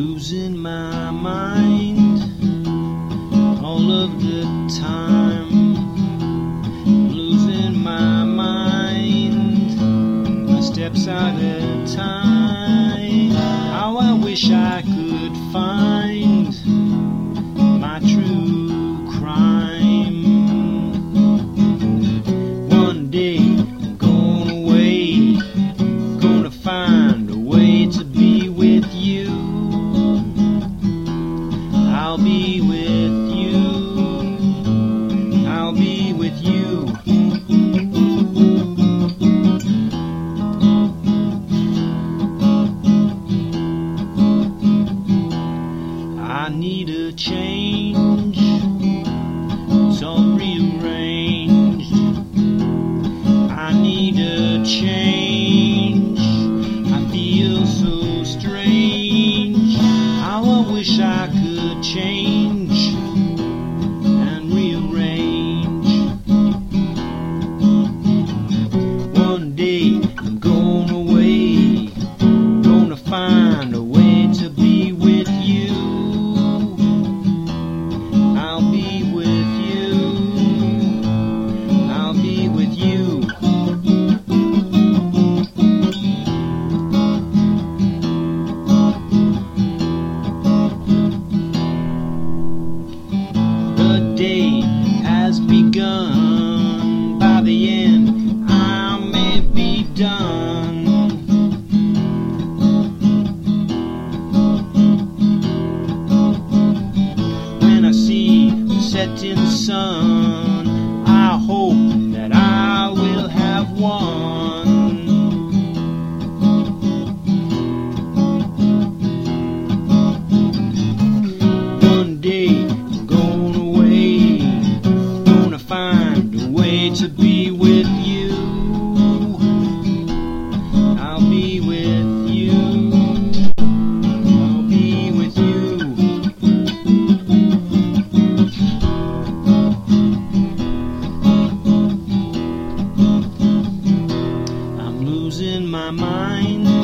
losing my mind all of the time. Losing my mind, my steps out of time. How I wish I could find need a change. It's all rearranged. I need a change. I feel so strange. How I wish I could change setting sun, I hope that I will have one. One day I'm going away, gonna find a way to be with Losing my mind.